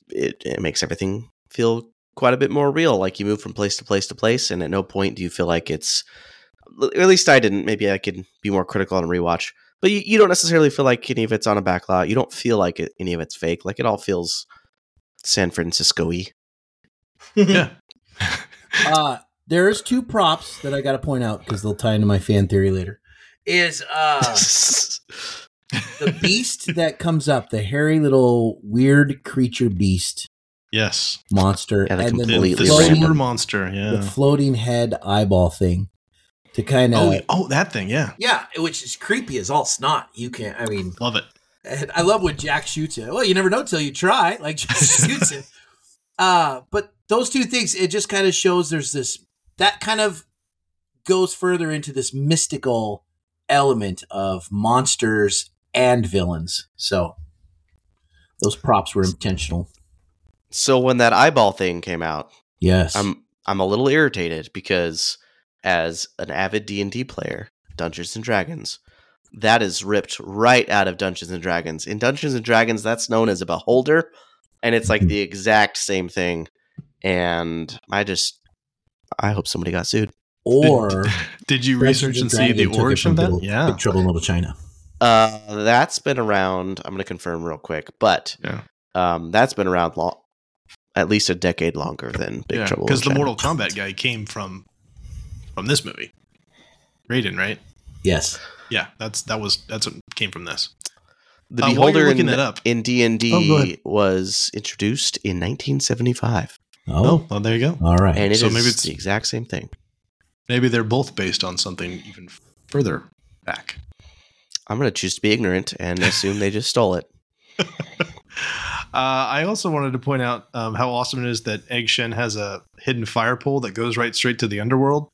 it, it makes everything feel quite a bit more real. Like you move from place to place to place, and at no point do you feel like it's. At least I didn't. Maybe I could be more critical on rewatch, but you, you don't necessarily feel like any of it's on a backlot. You don't feel like it, any of it's fake. Like it all feels San Francisco-y. Yeah. <laughs> uh there's two props that I got to point out because they'll tie into my fan theory later. Is uh <laughs> the beast that comes up, the hairy little weird creature beast yes. monster, Yeah, the and then The, Completely the the monster. Yeah. the floating head eyeball thing to kind of oh, oh, that thing. Yeah. yeah, which is creepy as all snot. You can't. I mean, Love it. and I love when Jack shoots it. Well, you never know till you try. Like <laughs> just shoots it. Uh, but those two things, it just kind of shows there's this that kind of goes further into this mystical element of monsters and villains. So those props were intentional. so when that eyeball thing came out, Yes. I'm I'm a little irritated because as an avid D&D player, Dungeons and Dragons, that is ripped right out of Dungeons and Dragons. In Dungeons and Dragons, that's known as a beholder, and it's like the exact same thing. And I just I hope somebody got sued. or <laughs> Did you research and and see the Dragons took it origin of that? Little- Yeah. Big Trouble in Little China. Uh that's been around, I'm going to confirm real quick, but Yeah. um that's been around long at least a decade longer than Big yeah, Trouble. because the China. Mortal Kombat guy came from from this movie, Raiden, right? Yes. Yeah, that's that was that's what came from this. The Uh, while Beholder you're looking in, that up- in D and Oh, go D ahead. was introduced in 1975, Oh, Oh, well, there you go. all right. and it is So maybe it's- the exact same thing. Maybe they're both based on something even further back. I'm going to choose to be ignorant and assume they just stole it. <laughs> Uh, I also wanted to point out um, how awesome it is that Egg Shen has a hidden fire pole that goes right straight to the underworld.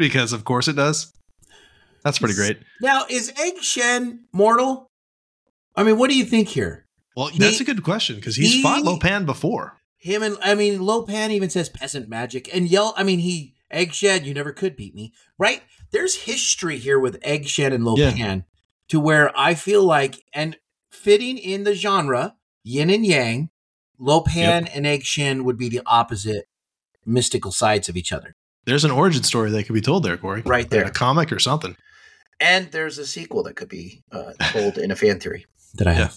Because of course it does. That's pretty great. now, is Egg Shen mortal? I mean, what do you think here? Well, He- that's a good question because he's he- fought Lo Pan before. Him and I mean, Lo Pan even says peasant magic and yell. I mean, he Egg Shen, you never could beat me, right? There's history here with Egg Shen and Lo Pan to where I feel like and fitting in the genre, yin and yang, Lo Pan and Egg Shen would be the opposite mystical sides of each other. There's an origin story that could be told there, Corey. Right Like there. a comic or something. And there's a sequel that could be uh, told in a fan theory that I Yeah. have.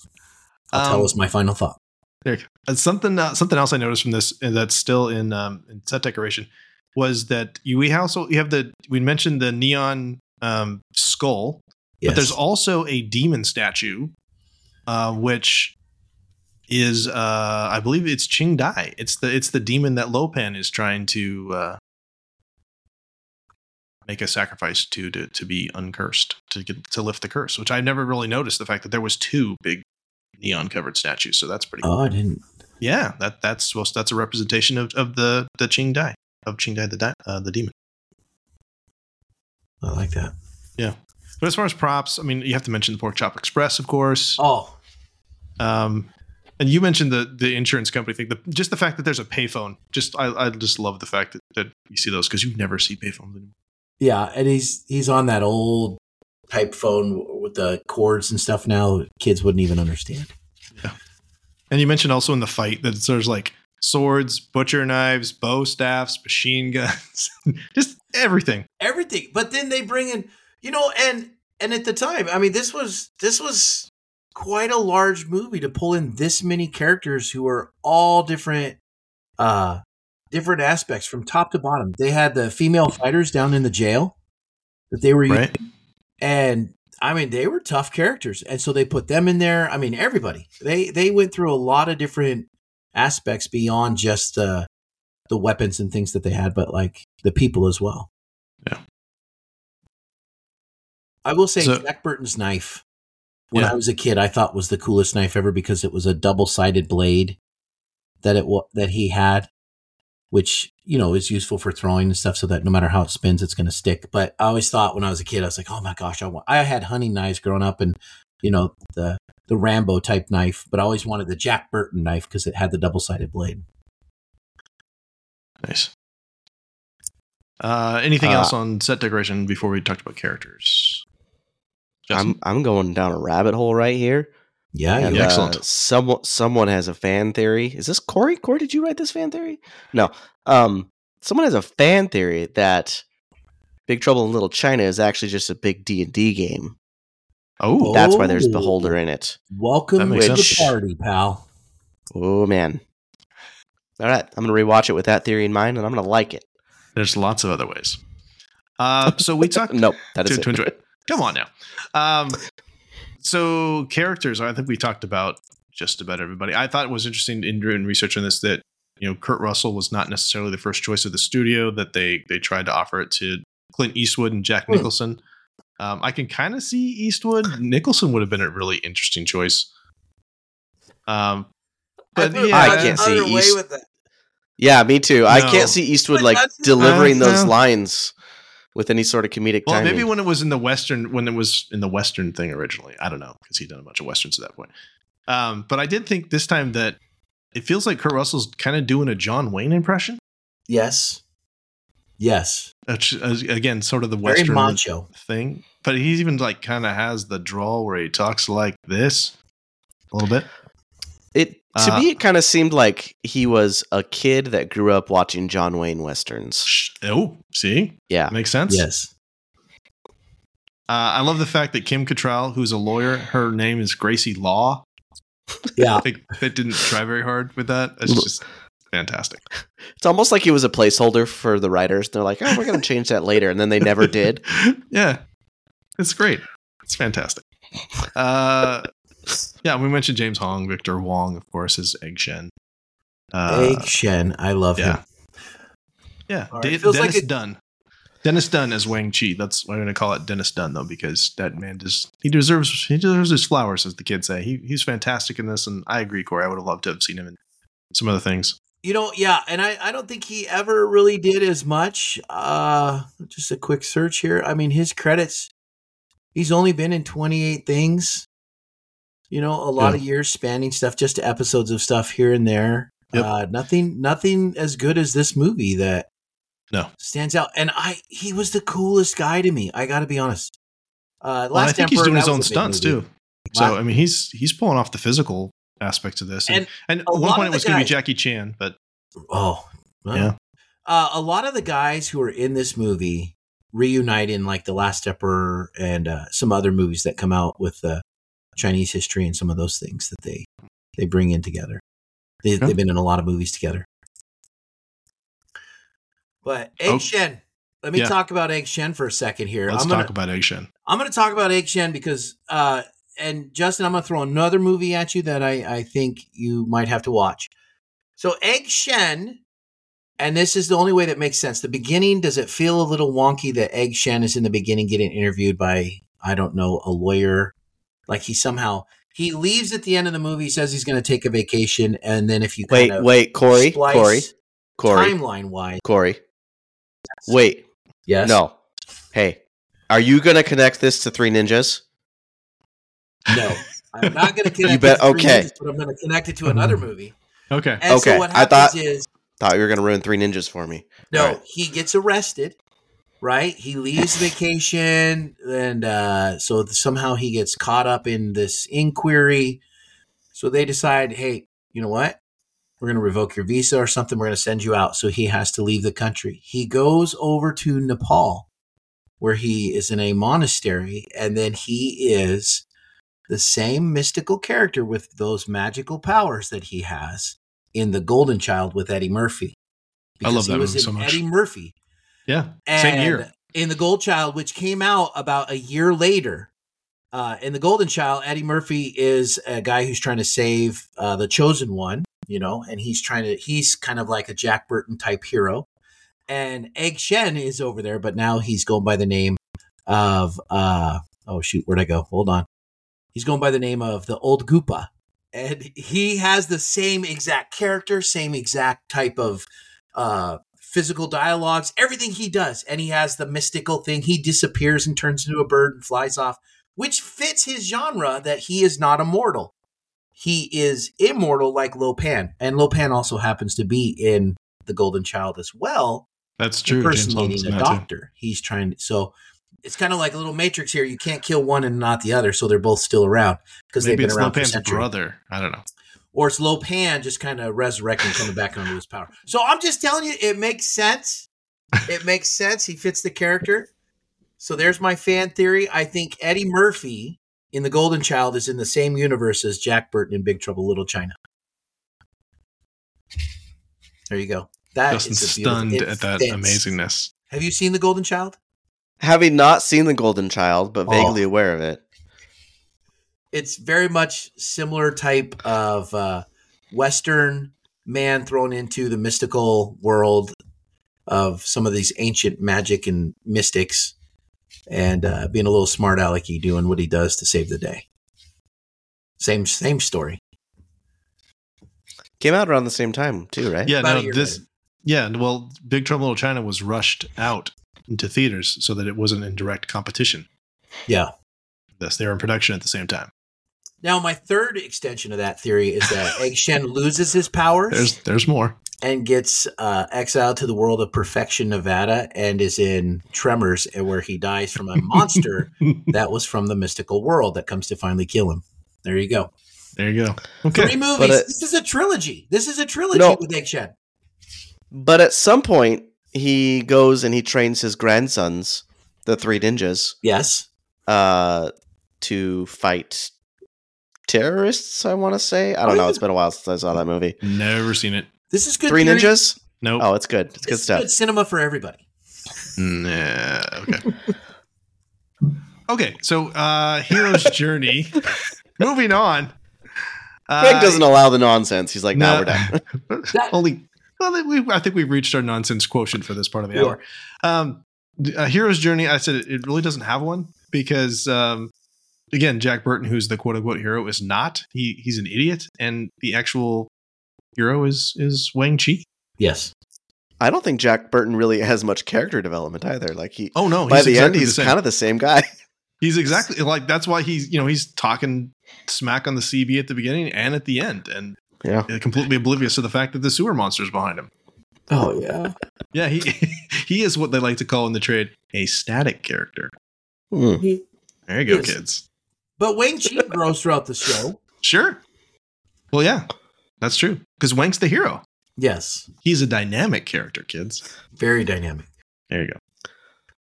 I'll tell Um, us my final thought. There, you go. Uh, something uh, something else I noticed from this and that's still in um, in set decoration was that you we also you have the we mentioned the neon um, skull, but there's also a demon statue, uh, which is uh, I believe it's Ching Dai. It's the it's the demon that Lo Pan is trying to uh, make a sacrifice to to to be uncursed to get to lift the curse. Which I never really noticed the fact that there was two big neon covered statues. So that's pretty. cool. oh, I didn't. Yeah, that that's well, that's a representation of, of the the Ching Dai of Ching Dai the di- uh, the demon. I like that. Yeah, but as far as props, I mean, you have to mention the Pork Chop Express, of course. Oh, Um, and you mentioned the the insurance company thing. The, just the fact that there's a payphone. Just I, I just love the fact that, that you see those because you never see payphones anymore. Yeah, and he's he's on that old type phone with the cords and stuff. Now kids wouldn't even understand. Yeah. And you mentioned also in the fight that there's like swords, butcher knives, bow staffs, machine guns, <laughs> just everything. everything. But then they bring in, you know, and and at the time, I mean, this was this was quite a large movie to pull in this many characters who are all different, uh, different aspects from top to bottom. They had the female fighters down in the jail that they were Right? and I mean they were tough characters, and so they put them in there. I mean everybody they they went through a lot of different aspects beyond just the the weapons and things that they had, but like the people as well. Yeah. I will say So- Jack Burton's knife. When Yeah. I was a kid, I thought was the coolest knife ever because it was a double sided blade that it that he had, which you know is useful for throwing and stuff, so that no matter how it spins, it's going to stick. But I always thought when I was a kid, I was like, oh my gosh, I want. I had hunting knives growing up, and you know the the Rambo type knife, but I always wanted the Jack Burton knife because it had the double sided blade. Nice. Uh, anything Uh, else on set decoration before we talked about characters? Justin? I'm I'm going down a rabbit hole right here. Yeah, And, you- Yeah, excellent. Uh, someone someone has a fan theory. Is this Corey? Corey, did you write this fan theory? No. Um, someone has a fan theory that Big Trouble in Little China is actually just a big D and D game. oh, That's why there's. Beholder in it. welcome to the party, pal. Oh man. All right, I'm gonna rewatch it with that theory in mind, and I'm gonna like it. there's lots of other ways. <laughs> Uh, so we talked Nope, that is to, it. to enjoy it. Come on now. Um, so characters, I think we talked about just about everybody. I thought it was interesting in doing research on this that you know Kurt Russell was not necessarily the first choice of the studio. That they they tried to offer it to Clint Eastwood and Jack Hmm. Nicholson. Um, I can kind of see Eastwood. Nicholson would have been a really interesting choice. Um, but yeah, I can't see Other East- Yeah, me too. I can't see Eastwood like delivering Uh, those lines with any sort of comedic Well, timing. maybe when it was in the western, when it was in the western thing originally, I don't know because he'd done a bunch of westerns at that point. Um, but I did think this time that it feels like Kurt Russell's kind of doing a John Wayne impression. Yes. Yes. Which, again, sort of the Very western macho. thing. But he's even like kind of has the drawl where he talks like this a little bit. It to Uh, me, it kind of seemed like he was a kid that grew up watching John Wayne westerns. Sh- Oh, see, Yeah, makes sense. Yes. Uh, I love the fact that Kim Cattrall, who's a lawyer, her name is Gracie Law. Yeah. Like they didn't try very hard with that. It's Look. just fantastic. It's almost like he was a placeholder for the writers. They're like, oh, we're going to change that later. And then they never did. <laughs> yeah, it's great. It's fantastic. Uh, <laughs> yeah, we mentioned James Hong, Victor Wong, of course, is Egg Shen. Uh, Egg Shen. I love yeah. him. Yeah, right, De- Dennis like a- Dun. Dennis Dun as Wang Chi. That's why I'm going to call it Dennis Dun though, because that man just he deserves he deserves his flowers, as the kids say. He he's fantastic in this, and I agree, Corey. I would have loved to have seen him in some other things. You know, yeah, and I, I don't think he ever really did as much. Uh just a quick search here. I mean, his credits he's only been in 28 things. You know, a lot Yeah. of years spanning stuff, just to episodes of stuff here and there. Yep. Uh nothing nothing as good as this movie that No. stands out. And I he was the coolest guy to me. I got to be honest. Uh Well, I Last think he's doing his own was a big stunts movie. too. So I mean, he's he's pulling off the physical aspects of this. And, And and, at one point it was going to be Jackie Chan, but Oh, well. Yeah. Uh, a lot of the guys who are in this movie reunite in like The Last Emperor and uh, some other movies that come out with uh, Chinese history and some of those things that they they bring in together. They, Yeah. They've been in a lot of movies together. But Egg Oh. Shen, let me Yeah. talk about Egg Shen for a second here. let's I'm talk gonna, about Egg Shen. I'm going to talk about Egg Shen because, uh, and Justin, I'm going to throw another movie at you that I, I think you might have to watch. So, Egg Shen, and this is the only way that makes sense. The beginning, does it feel a little wonky that Egg Shen is in the beginning getting interviewed by, I don't know, a lawyer? Like he somehow, he leaves at the end of the movie, says he's going to take a vacation. And then if you Wait, kind of wait, Corey, splice Corey, Corey, timeline wise, Corey. Wait, yes. no. Hey, are you going to connect this to Three Ninjas? No. I'm not going <laughs> to connect you bet- it to Three okay. Ninjas, but I'm going to connect it to another mm-hmm. movie. Okay. And Okay, so what I thought- is Thought you were going to ruin Three Ninjas for me. no, All right. he gets arrested, right? He leaves <laughs> vacation, and uh, so somehow he gets caught up in this inquiry. So they decide, hey, you know what? We're going to revoke your visa or something. We're going to send you out. So he has to leave the country. He goes over to Nepal, where he is in a monastery, and then he is the same mystical character with those magical powers that he has in The Golden Child with Eddie Murphy. I love Because he that was movie so much. Eddie Murphy. Yeah. Same year. In The Gold Child, which came out about a year later. Uh, in The Golden Child, Eddie Murphy is a guy who's trying to save uh, the chosen one, you know, and he's trying to, he's kind of like a Jack Burton type hero. And Egg Shen is over there, but now he's going by the name of, uh, oh shoot, where'd I go? Hold on. He's going by the name of the Old Goopa. And he has the same exact character, same exact type of uh, physical dialogues, everything he does. And he has the mystical thing. He disappears and turns into a bird and flies off, which fits his genre that he is not immortal. He is immortal like Lo Pan. And Lo Pan also happens to be in The Golden Child as well, That's true. Impersonating a doctor. He's trying to, so it's kind of like a little matrix here. You can't kill one and not the other, so they're both still around because they've been around for Lo Pan's centuries brother. I don't know. Or it's Lo Pan just kind of resurrecting, coming back under his power. So I'm just telling you, it makes sense. It <laughs> makes sense. He fits the character. So there's my fan theory. I think Eddie Murphy in The Golden Child is in the same universe as Jack Burton in Big Trouble Little China. There you go. That is Justin's a stunned it at that fits. amazingness. Have you seen The Golden Child? Having not seen The Golden Child, but Oh. vaguely aware of it. It's very much similar type of uh, Western man thrown into the mystical world of some of these ancient magic and mystics, and uh, being a little smart alecky, doing what he does to save the day. Same same story. Came out around the same time, too, right? Yeah, About no, this later. yeah, well, Big Trouble in Little China was rushed out into theaters so that it wasn't in direct competition. Yeah. This they were in production at the same time. Now, my third extension of that theory is that <laughs> Egg Shen loses his powers There's there's more. and gets uh, exiled to the world of Perfection, Nevada, and is in Tremors, where he dies from a monster <laughs> that was from the mystical world that comes to finally kill him. There you go. There you go. Okay. Three movies. it- this is a trilogy. This is a trilogy No. with Egg Shen. But at some point, he goes and he trains his grandsons, the three ninjas, Yes. uh, to fight terrorists. I want to say. I don't know. It's been a while since I saw that movie. Never seen it. This is good. Three theory. Ninjas. Nope. Oh, it's good. It's good It's stuff. good cinema for everybody. Nah, okay. <laughs> okay, so uh Hero's Journey. <laughs> Moving on. Uh, Greg doesn't allow the nonsense. He's like, "No, no. we're done." <laughs> That- only well, we, I think we've reached our nonsense quotient for this part of the Yeah. hour. Um, uh, Hero's Journey. I said it, it really doesn't have one because, um, again, Jack Burton, who's the quote unquote hero, is not. He he's an idiot, and the actual hero is is Wang Chi. Yes. I don't think Jack Burton really has much character development either. Like he, Oh no, by the end, he's same. kind of the same guy. <laughs> He's exactly like that's why he's you know he's talking smack on the CB at the beginning and at the end, and Yeah. completely oblivious to the fact that the sewer monster's behind him. Oh yeah. Yeah, he <laughs> he is what they like to call in the trade a static character. Hmm. He- There you go, Yes. kids. But Wang Chi grows throughout the show. Sure. Well, yeah, that's true because Wang's the hero. Yes. He's a dynamic character, kids. Very dynamic. There you go.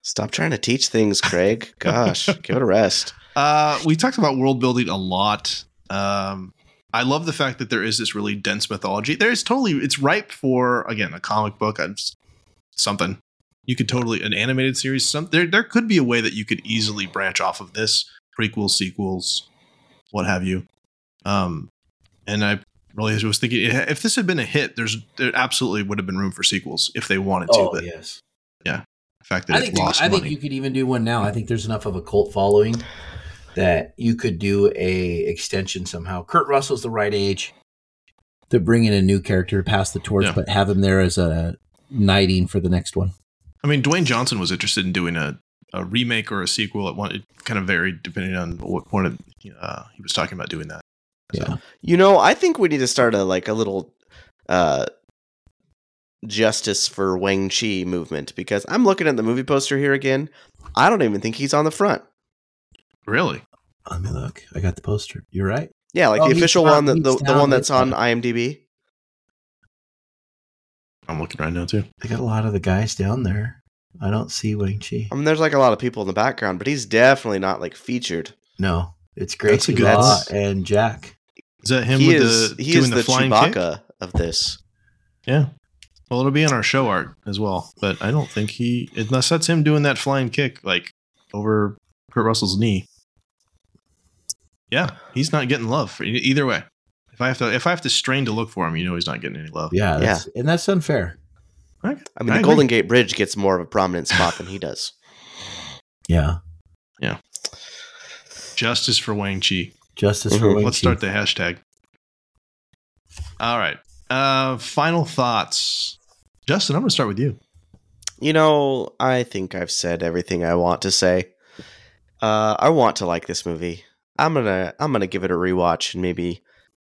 Stop trying to teach things, Craig. Gosh, <laughs> give it a rest. Uh, we talked about world building a lot. Um, I love the fact that there is this really dense mythology. There is totally it's ripe for again a comic book, something. You could totally an animated series. Some there there could be a way that you could easily branch off of this prequels, sequels, what have you. Um, and I really was thinking if this had been a hit, there's there absolutely would have been room for sequels if they wanted to. Oh but yes. Yeah. The fact that I it think lost I think you could even do one now. I think there's enough of a cult following that you could do a extension somehow. Kurt Russell's the right age to bring in a new character, pass the torch, Yeah. but have him there as a knighting for the next one. I mean, Dwayne Johnson was interested in doing a, a remake or a sequel. It, one, it kind of varied depending on what point of, uh, he was talking about doing that. Yeah. You know, I think we need to start a like a little uh justice for Wang Chi movement because I'm looking at the movie poster here again. I don't even think he's on the front. Really? Let me look. I got the poster. You're right. Yeah, like Oh, the official down- one, that he's the, the one that's on. IMDb. I'm looking right now too. I got a lot of the guys down there. I don't see Wang Chi. I mean, there's like a lot of people in the background, but he's definitely not like featured. No, it's That's a good- Law That's- and Jack. Is that him he with is the he doing is the, the, flying Chewbacca kick? of this. Yeah. Well, it'll be in our show art as well, but I don't think he unless that's him doing that flying kick like over Kurt Russell's knee. Yeah, he's not getting love for, e- either way. If I have to, if I have to strain to look for him, you know he's not getting any love. Yeah, that's, and that's unfair. Okay. I mean, I the agree. Golden Gate Bridge gets more of a prominent spot than he does. <sighs> Yeah, Yeah. Justice for Wang Chi. justice for Mhm. Wang Let's Chi. start the hashtag. All right. Uh final thoughts. Justin, I'm going to start with you. You know, I think I've said everything I want to say. Uh, I want to like this movie. I'm gonna I'm gonna give it a rewatch and maybe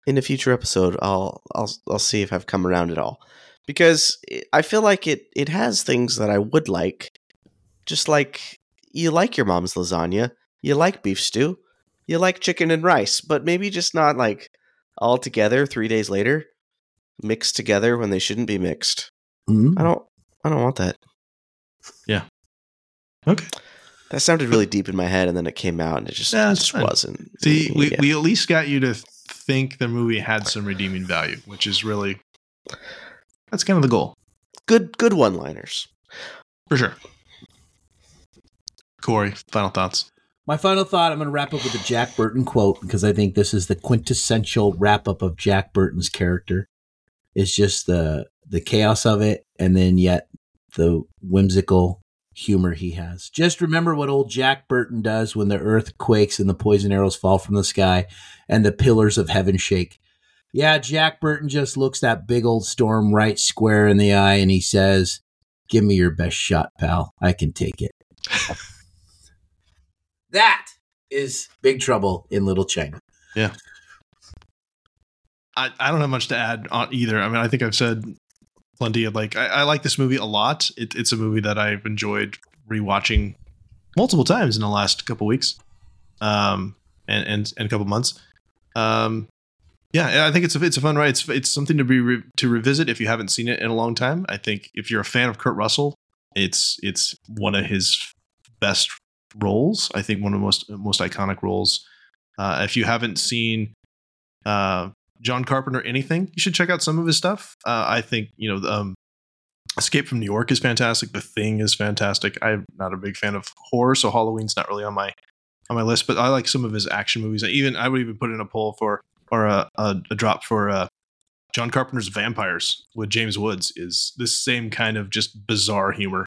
in a future episode I'll I'll I'll see if I've come around at all because I feel like it it has things that I would like, just like you like your mom's lasagna, you like beef stew, you like chicken and rice, but maybe just not like all together three days later, mixed together when they shouldn't be mixed. Mhm. I don't I don't want that. Yeah. Okay. That sounded really deep in my head, and then it came out, and it just, Yeah, it just fine. wasn't. See, we, Yeah. we at least got you to think the movie had some redeeming value, which is really that's kind of the goal. good good one liners. For sure. Corey, final thoughts. My final thought I'm going to wrap up with a Jack Burton quote because I think this is the quintessential wrap up of Jack Burton's character. It's just the the chaos of it and then yet the whimsical humor he has. Just remember what old Jack Burton does when the earth quakes and the poison arrows fall from the sky and the pillars of heaven shake. Yeah, Jack Burton just looks that big old storm right square in the eye and he says, "Give me your best shot, pal. I can take it." <laughs> That is Big Trouble in Little China. Yeah. I, I don't have much to add on either. I mean, I think I've said plenty of like I, I like this movie a lot. It, it's a movie that I've enjoyed rewatching multiple times in the last couple weeks, um, and and and a couple months. Um, yeah, I think it's a it's a fun ride. It's it's something to be re- to revisit if you haven't seen it in a long time. I think if you're a fan of Kurt Russell, it's it's one of his best roles. I think one of the most most iconic roles. Uh, if you haven't seen uh, John Carpenter anything, you should check out some of his stuff. Uh, I think you know um, Escape from New York is fantastic. The Thing is fantastic. I'm not a big fan of horror, so Halloween's not really on my on my list. But I like some of his action movies. I Even I would even put in a poll for or a, a, a drop for uh, John Carpenter's Vampires with James Woods. Is this same kind of just bizarre humor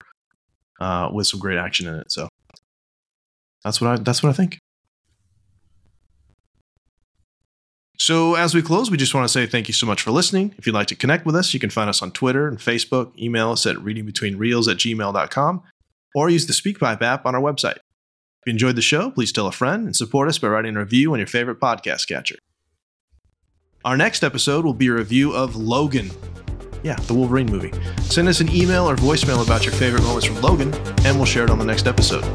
uh, with some great action in it. So that's what I that's what I think. So, as we close, we just want to say thank you so much for listening. If you'd like to connect with us, you can find us on Twitter and Facebook, email us at readingbetweenreels at gmail.com, or use the SpeakPipe app on our website. If you enjoyed the show, please tell a friend and support us by writing a review on your favorite podcast catcher. Our next episode will be a review of Logan. Yeah, the Wolverine movie. Send us an email or voicemail about your favorite moments from Logan, and we'll share it on the next episode.